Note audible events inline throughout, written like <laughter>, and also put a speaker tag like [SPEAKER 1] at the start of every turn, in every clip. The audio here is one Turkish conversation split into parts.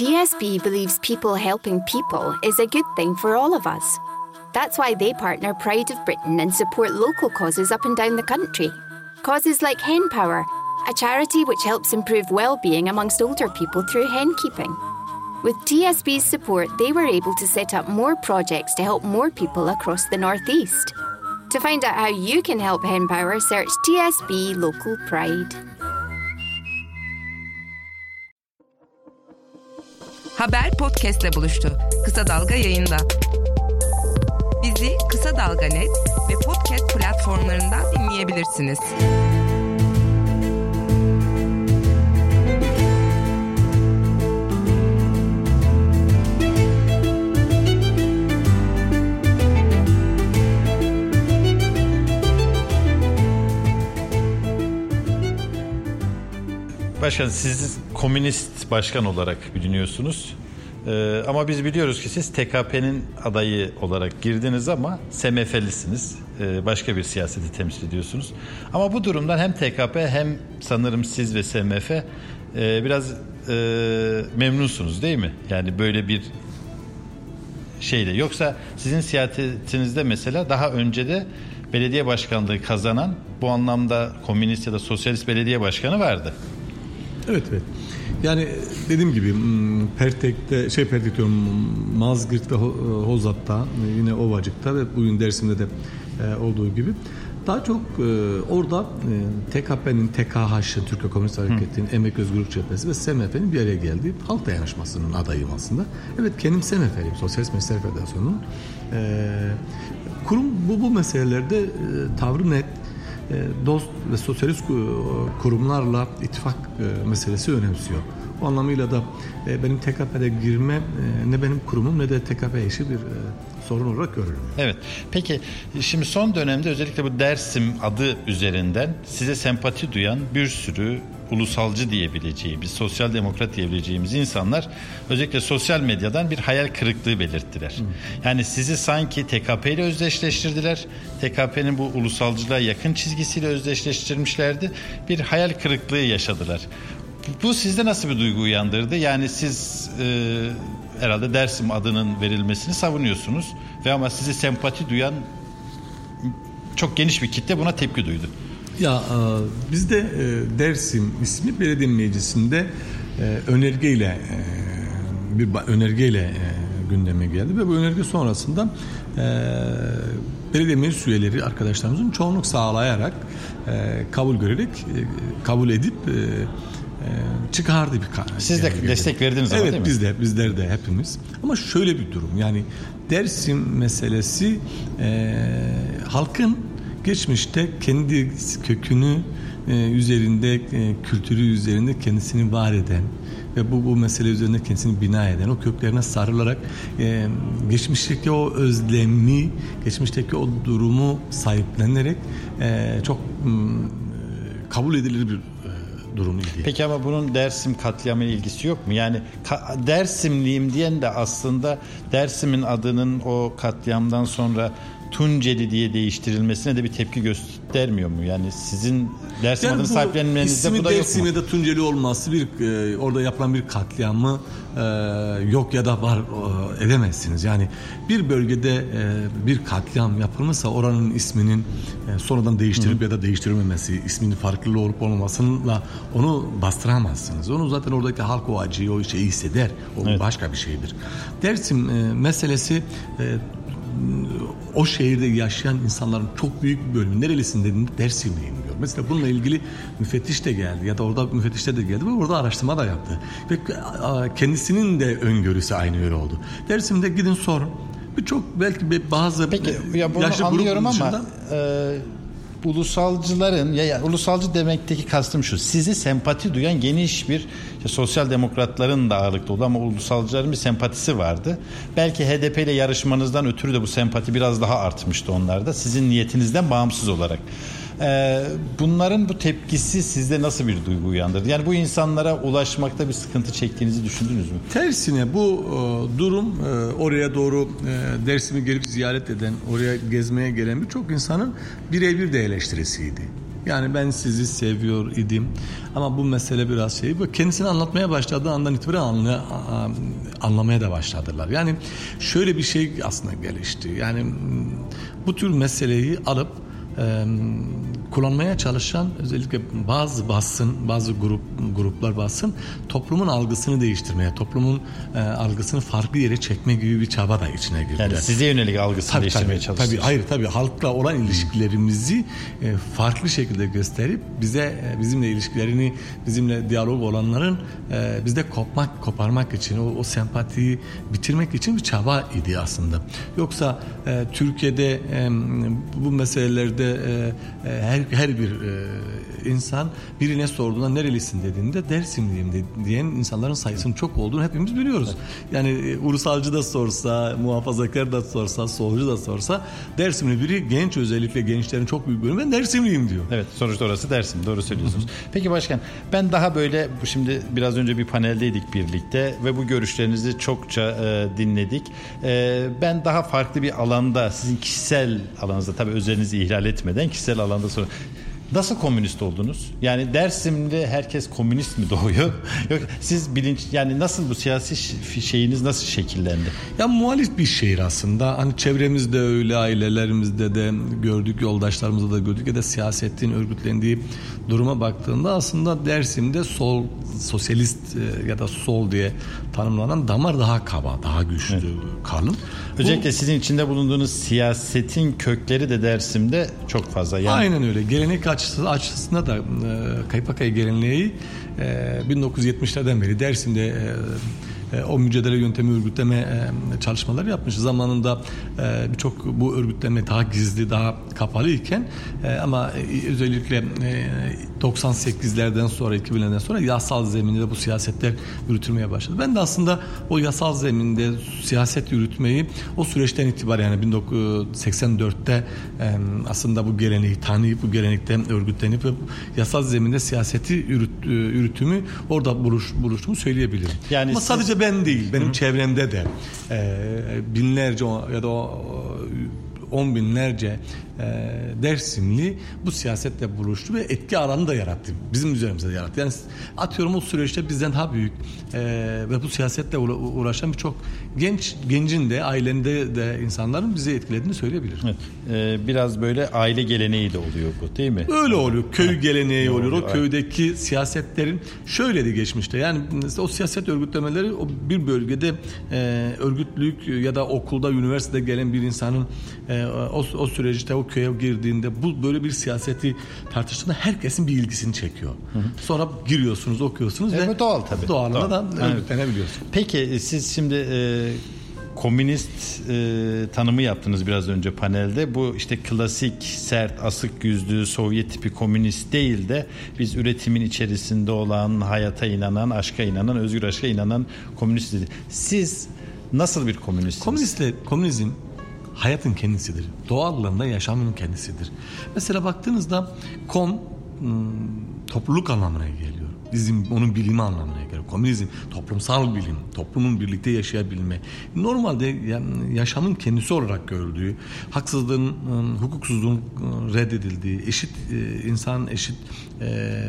[SPEAKER 1] TSB believes people helping people is a good thing for all of us. That's why they partner Pride of Britain and support local causes up and down the country. Causes like Hen Power, a charity which helps improve well-being amongst older people through hen keeping. With TSB's support, they were able to set up more projects to help more people across the Northeast. To find out how you can help Hen Power, search TSB Local Pride.
[SPEAKER 2] Haber podcastle buluştu. Kısa Dalga yayında. Bizi Kısa Dalga Net ve podcast platformlarından dinleyebilirsiniz.
[SPEAKER 3] Başkan siz komünist başkan olarak biliniyorsunuz. Ee, ama biz biliyoruz ki siz TKP'nin adayı olarak girdiniz ama SMF'lisiniz. Ee, başka bir siyaseti temsil ediyorsunuz. Ama bu durumdan hem TKP hem sanırım siz ve SMF e, biraz e, memnunsunuz değil mi? Yani böyle bir şeyle. Yoksa sizin siyasetinizde mesela daha önce de belediye başkanlığı kazanan bu anlamda komünist ya da sosyalist belediye başkanı vardı.
[SPEAKER 4] Evet evet. Yani dediğim gibi m, Pertek'te şey Pertek diyorum Mazgirt ve Ho- Hozat'ta yine Ovacık'ta ve bugün Dersim'de de e, olduğu gibi daha çok e, orada e, TKP'nin, TKH'ın, Türkiye Komünist Hareketi'nin, Emek Özgürlük Cephesi ve SMF'nin bir araya geldiği halk dayanışmasının adayım aslında. Evet kendim SMF'liyim, Sosyalist Meslek Federasyonu'nun. Kurum bu, bu meselelerde tavrı net. E, dost ve sosyalist ku- kurumlarla ittifak e, meselesi önemsiyor. O anlamıyla da e, benim TKP'de girme e, ne benim kurumum ne de TKP işi bir e, sorun olarak görülmüyor.
[SPEAKER 3] Evet. Peki şimdi son dönemde özellikle bu Dersim adı üzerinden size sempati duyan bir sürü ulusalcı diyebileceğimiz, sosyal demokrat diyebileceğimiz insanlar özellikle sosyal medyadan bir hayal kırıklığı belirttiler. Yani sizi sanki TKP ile özdeşleştirdiler. TKP'nin bu ulusalcılığa yakın çizgisiyle özdeşleştirmişlerdi. Bir hayal kırıklığı yaşadılar. Bu sizde nasıl bir duygu uyandırdı? Yani siz e, herhalde Dersim adının verilmesini savunuyorsunuz ve ama sizi sempati duyan çok geniş bir kitle buna tepki duydu.
[SPEAKER 4] Ya e, bizde e, Dersim ismi belediye meclisinde e, önergeyle e, bir önergeyle e, gündeme geldi ve bu önerge sonrasında e, belediye meclis üyeleri arkadaşlarımızın çoğunluk sağlayarak kabul görerek kabul edip çıkardı bir ka-
[SPEAKER 3] Siz de
[SPEAKER 4] yani
[SPEAKER 3] destek verdiniz ama
[SPEAKER 4] evet,
[SPEAKER 3] değil mi?
[SPEAKER 4] biz de bizler de hepimiz. Ama şöyle bir durum yani Dersim meselesi e, halkın geçmişte kendi kökünü e, üzerinde e, kültürü üzerinde kendisini var eden ve bu bu mesele üzerinde kendisini bina eden o köklerine sarılarak e, geçmişteki o özlemi geçmişteki o durumu sahiplenerek e, çok e, kabul edilir bir e, durum idi.
[SPEAKER 3] Peki ama bunun Dersim katliamı ilgisi yok mu? Yani Dersimliyim diyen de aslında Dersim'in adının o katliamdan sonra Tunceli diye değiştirilmesine de bir tepki göstermiyor mu? Yani sizin Dersim
[SPEAKER 4] Yani
[SPEAKER 3] adını
[SPEAKER 4] bu
[SPEAKER 3] sahiplenmenizde bu da yok mu?
[SPEAKER 4] Da Tunceli olması bir e, orada yapılan bir katliamı e, yok ya da var e, edemezsiniz. Yani bir bölgede e, bir katliam yapılmışsa oranın isminin e, sonradan değiştirip ya da değiştirilmemesi, isminin farklı olup olmamasıyla onu bastıramazsınız. Onu zaten oradaki halk o acıyı, o şeyi hisseder. O başka bir şeydir. Dersim e, meselesi e, o şehirde yaşayan insanların çok büyük bir bölümü nerelisin dediğinde Dersimliyim diyor. Mesela bununla ilgili müfettiş de geldi ya da orada müfettişler de geldi ve orada araştırma da yaptı. Ve kendisinin de öngörüsü aynı yöre oldu. Dersim'de gidin sorun. Birçok belki bazı
[SPEAKER 3] Peki ya bunu
[SPEAKER 4] yaşlı
[SPEAKER 3] anlıyorum ama
[SPEAKER 4] dışında-
[SPEAKER 3] e, ulusalcıların ya, ya ulusalcı demekteki kastım şu. Sizi sempati duyan geniş bir işte sosyal demokratların da ağırlıkta oldu ama ulusalcıların bir sempatisi vardı. Belki HDP ile yarışmanızdan ötürü de bu sempati biraz daha artmıştı onlarda. Sizin niyetinizden bağımsız olarak. E, bunların bu tepkisi sizde nasıl bir duygu uyandırdı? Yani bu insanlara ulaşmakta bir sıkıntı çektiğinizi düşündünüz mü?
[SPEAKER 4] Tersine bu e, durum e, oraya doğru e, Dersim'i gelip ziyaret eden, oraya gezmeye gelen birçok insanın birebir de eleştirisiydi. Yani ben sizi seviyor idim ama bu mesele biraz şey. Kendisini anlatmaya başladığı andan itibaren anla, anlamaya da başladılar. Yani şöyle bir şey aslında gelişti. Yani bu tür meseleyi alıp kullanmaya çalışan özellikle bazı basın, bazı grup gruplar basın toplumun algısını değiştirmeye, toplumun e, algısını farklı yere çekme gibi bir çaba da içine girdiler.
[SPEAKER 3] Yani size yönelik algısını tabii, değiştirmeye
[SPEAKER 4] çalışıyorsunuz. Tabii hayır tabii halkla olan ilişkilerimizi e, farklı şekilde gösterip bize bizimle ilişkilerini, bizimle diyalog olanların e, bizde kopmak, koparmak için o, o sempatiyi bitirmek için bir çaba idi aslında. Yoksa e, Türkiye'de e, bu meselelerde e, e, her her her bir e, insan birine sorduğunda nerelisin dediğinde Dersimliyim de, diyen insanların sayısının çok olduğunu hepimiz biliyoruz. Yani e, ulusalcı da sorsa, muhafazakar da sorsa, solcu da sorsa Dersimli biri genç özellikle gençlerin çok büyük bölümü ben Dersimliyim diyor.
[SPEAKER 3] Evet sonuçta orası Dersim doğru söylüyorsunuz. Peki başkan ben daha böyle şimdi biraz önce bir paneldeydik birlikte ve bu görüşlerinizi çokça e, dinledik. E, ben daha farklı bir alanda sizin kişisel alanınızda tabii özelinizi ihlal etmeden kişisel alanda sonra Nasıl komünist oldunuz? Yani Dersim'de herkes komünist mi doğuyor? <laughs> Yok siz bilinç yani nasıl bu siyasi şeyiniz nasıl şekillendi?
[SPEAKER 4] Ya muhalif bir şehir aslında. Hani çevremizde öyle ailelerimizde de gördük, yoldaşlarımızda da gördük ya da siyasetin örgütlendiği duruma baktığında aslında Dersim'de sol sosyalist e, ya da sol diye tanımlanan damar daha kaba, daha güçlü, evet. kalın.
[SPEAKER 3] Özellikle Bu, sizin içinde bulunduğunuz siyasetin kökleri de Dersim'de çok fazla.
[SPEAKER 4] Yani... Aynen öyle. Gelenek açısı, açısında da e, Kaypakaya geleneği e, 1970'lerden beri Dersim'de e, e, o mücadele yöntemi örgütleme e, çalışmaları yapmış. Zamanında e, birçok bu örgütleme daha gizli, daha kapalı iken ama özellikle 98'lerden sonra 2000'lerden sonra yasal zeminde bu siyasetler yürütülmeye başladı. Ben de aslında o yasal zeminde siyaset yürütmeyi o süreçten itibaren yani 1984'te aslında bu geleneği tanıyıp bu gelenekte örgütlenip yasal zeminde siyaseti yürüt, yürütümü orada buluş, buluştuğumu söyleyebilirim. Yani Ama siz... sadece ben değil, benim Hı. çevremde de e, binlerce ya da on binlerce e, Dersimli bu siyasetle buluştu ve etki alanı da yarattı. Bizim üzerimizde yarattı. Yani atıyorum o süreçte bizden daha büyük e, ve bu siyasetle uğraşan birçok genç gencin de ailende de insanların bizi etkilediğini söyleyebilirim. Evet.
[SPEAKER 3] Ee, biraz böyle aile geleneği de oluyor bu değil mi?
[SPEAKER 4] Öyle oluyor. Köy geleneği oluyor. O köydeki siyasetlerin şöyle de geçmişte. Yani o siyaset örgütlemeleri o bir bölgede e, örgütlülük ya da okulda, üniversitede gelen bir insanın e, o, o süreçte o köye girdiğinde bu böyle bir siyaseti tartıştığında herkesin bir ilgisini çekiyor. Hı hı. Sonra giriyorsunuz, okuyorsunuz
[SPEAKER 3] evet, ve doğal tabii.
[SPEAKER 4] Doğal. da örgütlenebiliyorsunuz.
[SPEAKER 3] Peki e, siz şimdi e, komünist e, tanımı yaptınız biraz önce panelde. Bu işte klasik, sert, asık yüzlü, Sovyet tipi komünist değil de biz üretimin içerisinde olan, hayata inanan, aşka inanan, özgür aşka inanan komünist dedi. Siz nasıl bir komünistsiniz?
[SPEAKER 4] Komünistle, komünizm hayatın kendisidir. Doğallığında yaşamın kendisidir. Mesela baktığınızda kom hmm, topluluk anlamına geliyor. Bizim onun bilimi anlamına geliyor. Komünizm toplumsal bilim, toplumun birlikte yaşayabilme. Normalde yaşamın kendisi olarak gördüğü, haksızlığın, hmm, hukuksuzluğun hmm, reddedildiği, eşit e, insan, eşit e,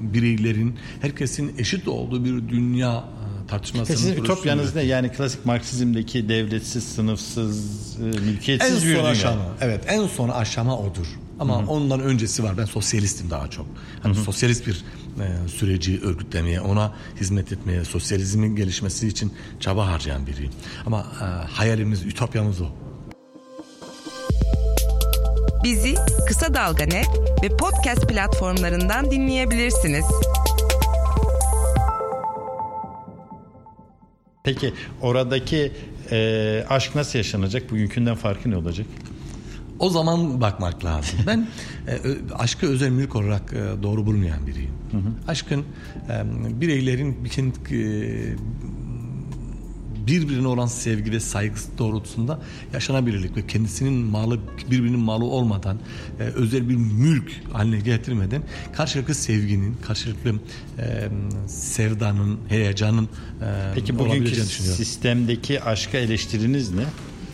[SPEAKER 4] bireylerin, herkesin eşit olduğu bir dünya tartışmasının
[SPEAKER 3] Sizin ütopyanız ne? Yani klasik Marksizmdeki devletsiz, sınıfsız, e, mülkiyetsiz
[SPEAKER 4] en bir son aşama. Evet, en son aşama odur. Ama Hı-hı. ondan öncesi var. Ben sosyalistim daha çok. Hani Hı-hı. sosyalist bir e, süreci örgütlemeye, ona hizmet etmeye, sosyalizmin gelişmesi için çaba harcayan biriyim. Ama e, hayalimiz, ütopyamız o.
[SPEAKER 2] Bizi Kısa Dalga Net ve podcast platformlarından dinleyebilirsiniz.
[SPEAKER 3] Peki oradaki e, aşk nasıl yaşanacak? Bugünkünden farkı ne olacak?
[SPEAKER 4] O zaman bakmak lazım. Ben e, aşkı özel mülk olarak e, doğru bulmayan biriyim. Hı hı. Aşkın e, bireylerin bir e, birbirine olan sevgi ve saygısı doğrultusunda yaşanabilirlik ve kendisinin malı birbirinin malı olmadan e, özel bir mülk haline getirmeden karşılıklı sevginin, karşılıklı e, sevdanın, heyecanın e,
[SPEAKER 3] Peki bugünkü sistemdeki aşka eleştiriniz ne?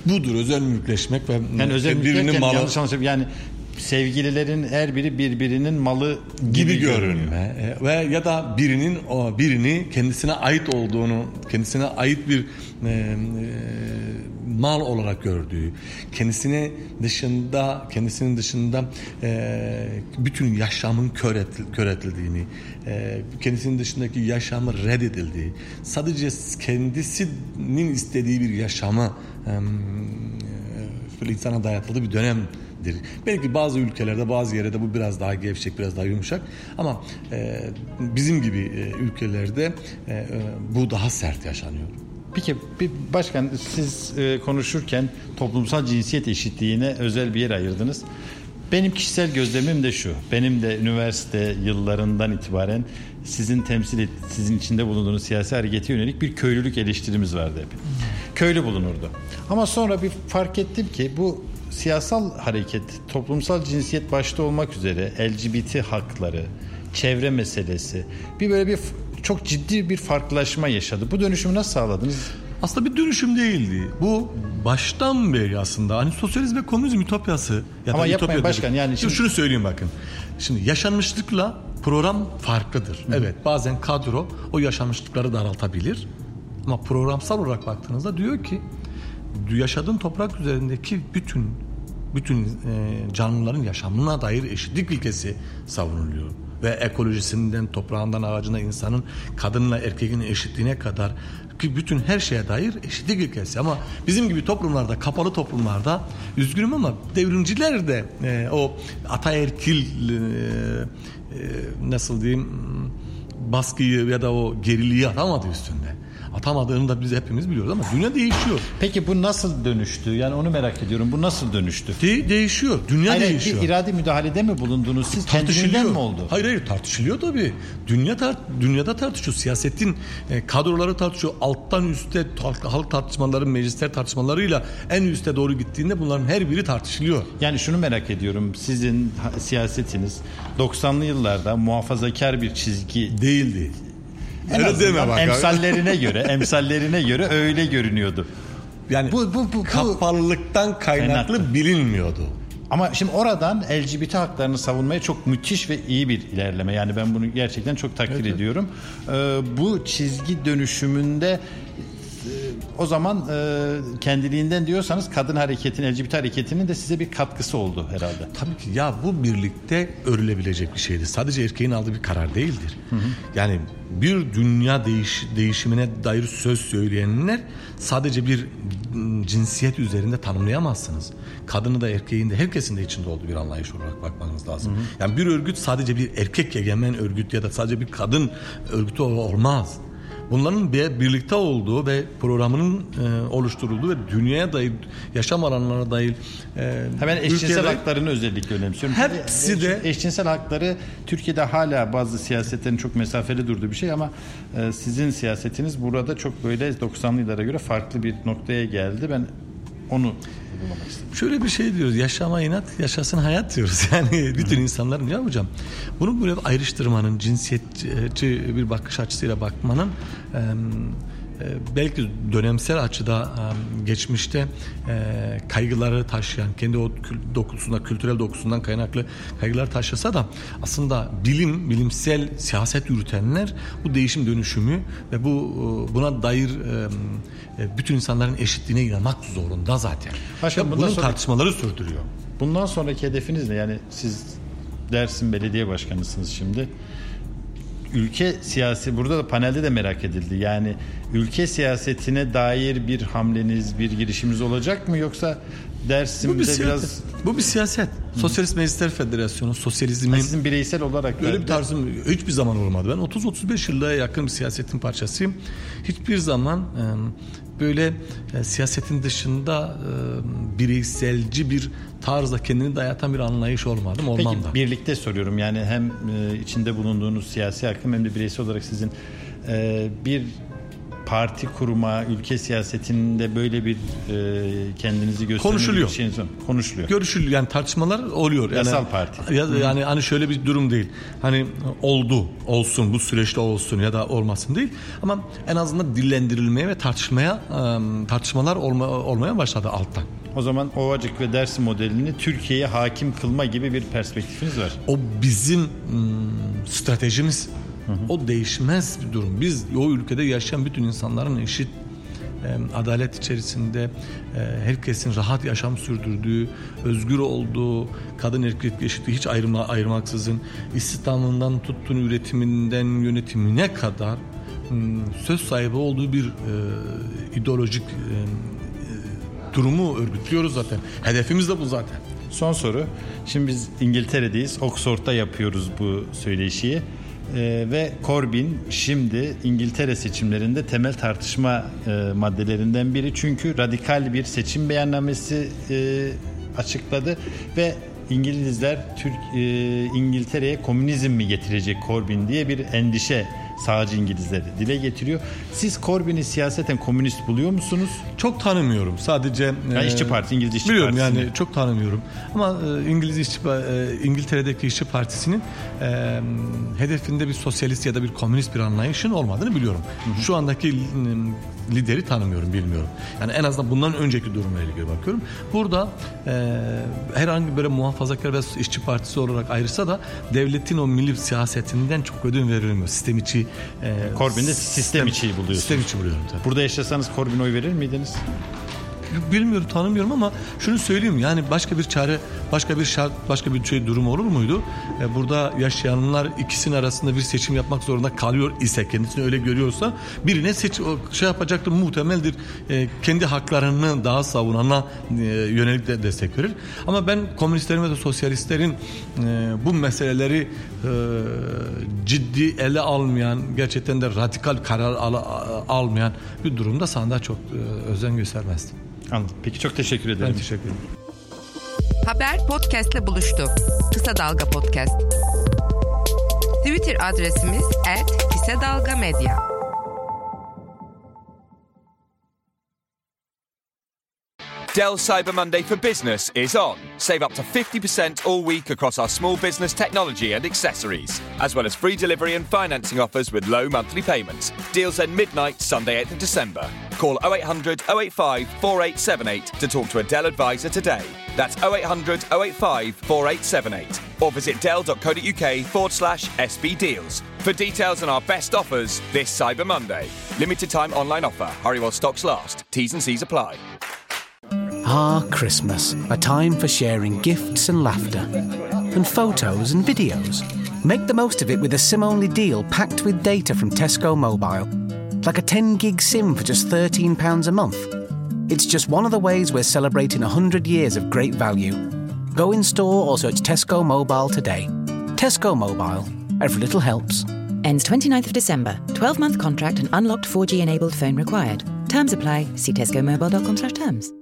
[SPEAKER 4] Budur özel mülkleşmek ve
[SPEAKER 3] yani özel birinin malı yanlış anlaşılıyor. Yani sevgililerin her biri birbirinin malı gibi,
[SPEAKER 4] gibi görünme. E, ve ya da birinin o birini kendisine ait olduğunu, kendisine ait bir e, e, mal olarak gördüğü, kendisine dışında, kendisinin dışında e, bütün yaşamın kör, etil, kör edildiğini, e, kendisinin dışındaki yaşamı reddedildiği, sadece kendisinin istediği bir yaşamı e, böyle insana dayatıldığı bir dönemdir. Belki bazı ülkelerde bazı yerde bu biraz daha gevşek biraz daha yumuşak ama e, bizim gibi e, ülkelerde e, e, bu daha sert yaşanıyor.
[SPEAKER 3] Peki bir başkan siz e, konuşurken toplumsal cinsiyet eşitliğine özel bir yer ayırdınız. Benim kişisel gözlemim de şu. Benim de üniversite yıllarından itibaren sizin temsil et, sizin içinde bulunduğunuz siyasi harekete yönelik bir köylülük eleştirimiz vardı hep. Köylü bulunurdu. Ama sonra bir fark ettim ki bu siyasal hareket, toplumsal cinsiyet başta olmak üzere LGBT hakları, çevre meselesi bir böyle bir çok ciddi bir farklılaşma yaşadı. Bu dönüşümü nasıl sağladınız?
[SPEAKER 4] Aslında bir dönüşüm değildi. Bu baştan beri aslında hani sosyalizm ve komünizm ütopyası. Ya
[SPEAKER 3] Ama
[SPEAKER 4] da
[SPEAKER 3] yapmayın
[SPEAKER 4] ütopya
[SPEAKER 3] başkan,
[SPEAKER 4] dedik.
[SPEAKER 3] yani şimdi-
[SPEAKER 4] Şunu söyleyeyim bakın. Şimdi yaşanmışlıkla program farklıdır. Evet bazen kadro o yaşanmışlıkları daraltabilir. Ama programsal olarak baktığınızda diyor ki yaşadığın toprak üzerindeki bütün bütün e, canlıların yaşamına dair eşitlik ilkesi savunuluyor ve ekolojisinden toprağından ağacına insanın kadınla erkeğin eşitliğine kadar ki bütün her şeye dair eşitlik ilkesi ama bizim gibi toplumlarda kapalı toplumlarda üzgünüm ama devrimciler de e, o ataerkil e, e, nasıl diyeyim baskıyı ya da o geriliği atamadı üstünde. Atamadığını da biz hepimiz biliyoruz ama dünya değişiyor.
[SPEAKER 3] Peki bu nasıl dönüştü? Yani onu merak ediyorum. Bu nasıl dönüştü?
[SPEAKER 4] De- değişiyor. Dünya
[SPEAKER 3] Hayır,
[SPEAKER 4] değişiyor.
[SPEAKER 3] bir iradi müdahalede mi bulundunuz siz? Kendiliğinden mi oldu?
[SPEAKER 4] Hayır hayır tartışılıyor tabii. Dünya tar dünyada tartışıyor. Siyasetin e, kadroları tartışıyor. Alttan üste halk, tartışmaları, meclisler tartışmalarıyla en üste doğru gittiğinde bunların her biri tartışılıyor.
[SPEAKER 3] Yani şunu merak ediyorum. Sizin siyasetiniz 90'lı yıllarda muhafazakar bir çizgi
[SPEAKER 4] Değildi.
[SPEAKER 3] En
[SPEAKER 4] Öyle deme bak.
[SPEAKER 3] Emsallerine göre, emsallerine göre öyle görünüyordu.
[SPEAKER 4] Yani
[SPEAKER 3] Bu- bu- bu-
[SPEAKER 4] kapalılıktan kaynaklı,
[SPEAKER 3] Kaynaklı.
[SPEAKER 4] bilinmiyordu.
[SPEAKER 3] Ama şimdi oradan LGBT haklarını savunmaya çok müthiş ve iyi bir ilerleme. Yani ben bunu gerçekten çok takdir ediyorum. Ee, bu çizgi dönüşümünde o zaman e, kendiliğinden diyorsanız kadın hareketinin, LGBT hareketinin de size bir katkısı oldu herhalde.
[SPEAKER 4] Tabii ki ya bu birlikte örülebilecek bir şeydir. Sadece erkeğin aldığı bir karar değildir. Yani bir dünya değiş, değişimine dair söz söyleyenler sadece bir mm, cinsiyet üzerinde tanımlayamazsınız. Kadını da erkeğin de herkesin de içinde olduğu bir anlayış olarak bakmanız lazım. Yani bir örgüt sadece bir erkek egemen örgüt ya da sadece bir kadın örgütü ol- olmaz. Bunların bir birlikte olduğu ve programının e, oluşturulduğu ve dünyaya dair yaşam alanlarına dair e,
[SPEAKER 3] Hemen eşcinsel
[SPEAKER 4] ülkeler-
[SPEAKER 3] haklarını özellikle önemsiyorum.
[SPEAKER 4] Hepsi de-
[SPEAKER 3] eşcinsel hakları Türkiye'de hala bazı siyasetlerin çok mesafeli durduğu bir şey ama e, sizin siyasetiniz burada çok böyle 90'lı yıllara göre farklı bir noktaya geldi. Ben onu vurgulamak istedim.
[SPEAKER 4] Şöyle bir şey diyoruz. Yaşama inat, yaşasın hayat diyoruz. <laughs> Yani bütün insanların ya hocam bunu böyle ayrıştırmanın, cinsiyetçi bir bakış açısıyla bakmanın e, belki dönemsel açıda e, geçmişte e, kaygıları taşıyan, kendi o dokusunda, kültürel dokusundan kaynaklı kaygılar taşısa da aslında bilim, bilimsel siyaset yürütenler bu değişim dönüşümü ve bu e, buna dair bütün insanların eşitliğine inanmak zorunda zaten.
[SPEAKER 3] Başkan,
[SPEAKER 4] bunun
[SPEAKER 3] sonra-
[SPEAKER 4] tartışmaları sürdürüyor.
[SPEAKER 3] Bundan sonraki hedefiniz ne? Yani siz Dersim Belediye Başkanısınız şimdi. Ülke siyasi burada da panelde de merak edildi. Yani ülke siyasetine dair bir hamleniz, bir girişiminiz olacak mı yoksa
[SPEAKER 4] Bu
[SPEAKER 3] Dersim'de
[SPEAKER 4] bir siyaset.
[SPEAKER 3] biraz
[SPEAKER 4] Bu bir siyaset. Sosyalist Meclisler Federasyonu, sosyalizmin
[SPEAKER 3] sizin bireysel olarak
[SPEAKER 4] Öyle bir tarzım hiçbir zaman olmadı. Ben 30-35 yıllığa yakın bir siyasetin parçasıyım. Hiçbir zaman böyle e, siyasetin dışında bireyselci bir tarzda kendini dayatan bir anlayış olmadım. Olmam
[SPEAKER 3] Peki
[SPEAKER 4] da.
[SPEAKER 3] birlikte soruyorum yani hem e, içinde bulunduğunuz siyasi akım hem de bireysel olarak sizin e, bir parti kurma, ülke siyasetinde böyle bir e, kendinizi gösterme
[SPEAKER 4] Konuşuluyor.
[SPEAKER 3] bir şeyiniz var mı? Konuşuluyor.
[SPEAKER 4] Görüşülüyor yani tartışmalar oluyor. Yani,
[SPEAKER 3] Yasal parti.
[SPEAKER 4] Ya, yani hani şöyle bir durum değil. Hani oldu, olsun, bu süreçte olsun ya da olmasın değil. Ama en azından dillendirilmeye ve tartışmaya tartışmalar olma, olmaya başladı alttan.
[SPEAKER 3] O zaman Ovacık ve Dersim modelini Türkiye'ye hakim kılma gibi bir perspektifiniz var.
[SPEAKER 4] O bizim ım, stratejimiz. O değişmez bir durum. Biz o ülkede yaşayan bütün insanların eşit e, adalet içerisinde e, herkesin rahat yaşam sürdürdüğü, özgür olduğu, kadın erkek eşitliği hiç ayrıma, ayırmaksızın istihdamından tuttuğun üretiminden yönetimine kadar ım, söz sahibi olduğu bir e, ideolojik e, e, durumu örgütlüyoruz zaten. Hedefimiz de bu zaten.
[SPEAKER 3] Son soru. Şimdi biz İngiltere'deyiz. Oxford'da yapıyoruz bu söyleşiyi. Ee, ve Corbyn şimdi İngiltere seçimlerinde temel tartışma e, maddelerinden biri. Çünkü radikal bir seçim beyannamesi e, açıkladı ve İngilizler Türk e, İngiltere'ye komünizm mi getirecek Corbyn diye bir endişe sağcı İngilizler dile getiriyor. Siz Corbyn'i siyaseten komünist buluyor musunuz?
[SPEAKER 4] Çok tanımıyorum. Sadece
[SPEAKER 3] Ya
[SPEAKER 4] e,
[SPEAKER 3] İşçi Parti, İngiliz İşçi
[SPEAKER 4] biliyorum
[SPEAKER 3] Partisi'ni.
[SPEAKER 4] yani çok tanımıyorum. Ama e, İngiliz İşçi e, İngiltere'deki İşçi Partisi'nin e, hedefinde bir sosyalist ya da bir komünist bir anlayışın olmadığını biliyorum. Şu andaki e, lideri tanımıyorum, bilmiyorum. Yani en azından bundan önceki durumla ilgili bakıyorum. Burada e, herhangi böyle muhafazakar ve işçi partisi olarak ayrılsa da devletin o milli siyasetinden çok ödün verilmiyor. Sistem içi e,
[SPEAKER 3] Corbyn'de sistem içi buluyorsunuz.
[SPEAKER 4] Sistem içi buluyorum tabii.
[SPEAKER 3] Burada yaşasanız Corbyn'e oy verir miydiniz?
[SPEAKER 4] Bilmiyorum tanımıyorum ama şunu söyleyeyim yani başka bir çare başka bir şart başka bir şey durum olur muydu? E, burada yaşayanlar ikisinin arasında bir seçim yapmak zorunda kalıyor ise kendisini öyle görüyorsa birine seç şey yapacaktır muhtemeldir e, kendi haklarını daha savunana e, yönelik de destek verir. Ama ben komünistlerin ve de sosyalistlerin e, bu meseleleri e, ciddi ele almayan gerçekten de radikal karar al- almayan bir durumda sandığa çok e, özen göstermezdim.
[SPEAKER 3] Anladım. Peki çok teşekkür ederim.
[SPEAKER 4] Ben teşekkür ederim.
[SPEAKER 2] Haber podcastle buluştu. Kısa Dalga Podcast. Twitter adresimiz @kısadalgamedya.
[SPEAKER 5] Dell Cyber Monday for Business is on. Save up to 50% all week across our small business technology and accessories, as well as free delivery and financing offers with low monthly payments. Deals end midnight, Sunday, 8th of December. Call 0800 085 4878 to talk to a Dell advisor today. That's 0800 085 4878. Or visit dell.co.uk forward slash SB Deals. For details on our best offers this Cyber Monday. Limited time online offer. Hurry while stocks last. T's and C's apply.
[SPEAKER 6] Ah, Christmas, a time for sharing gifts and laughter, and photos and videos. Make the most of it with a SIM only deal packed with data from Tesco Mobile. Like a 10 gig SIM for just £13 a month. It's just one of the ways we're celebrating 100 years of great value. Go in store or search Tesco Mobile today. Tesco Mobile, every little helps.
[SPEAKER 7] Ends 29th of December. 12 month contract and unlocked 4G enabled phone required. Terms apply. See tescomobile.com slash terms.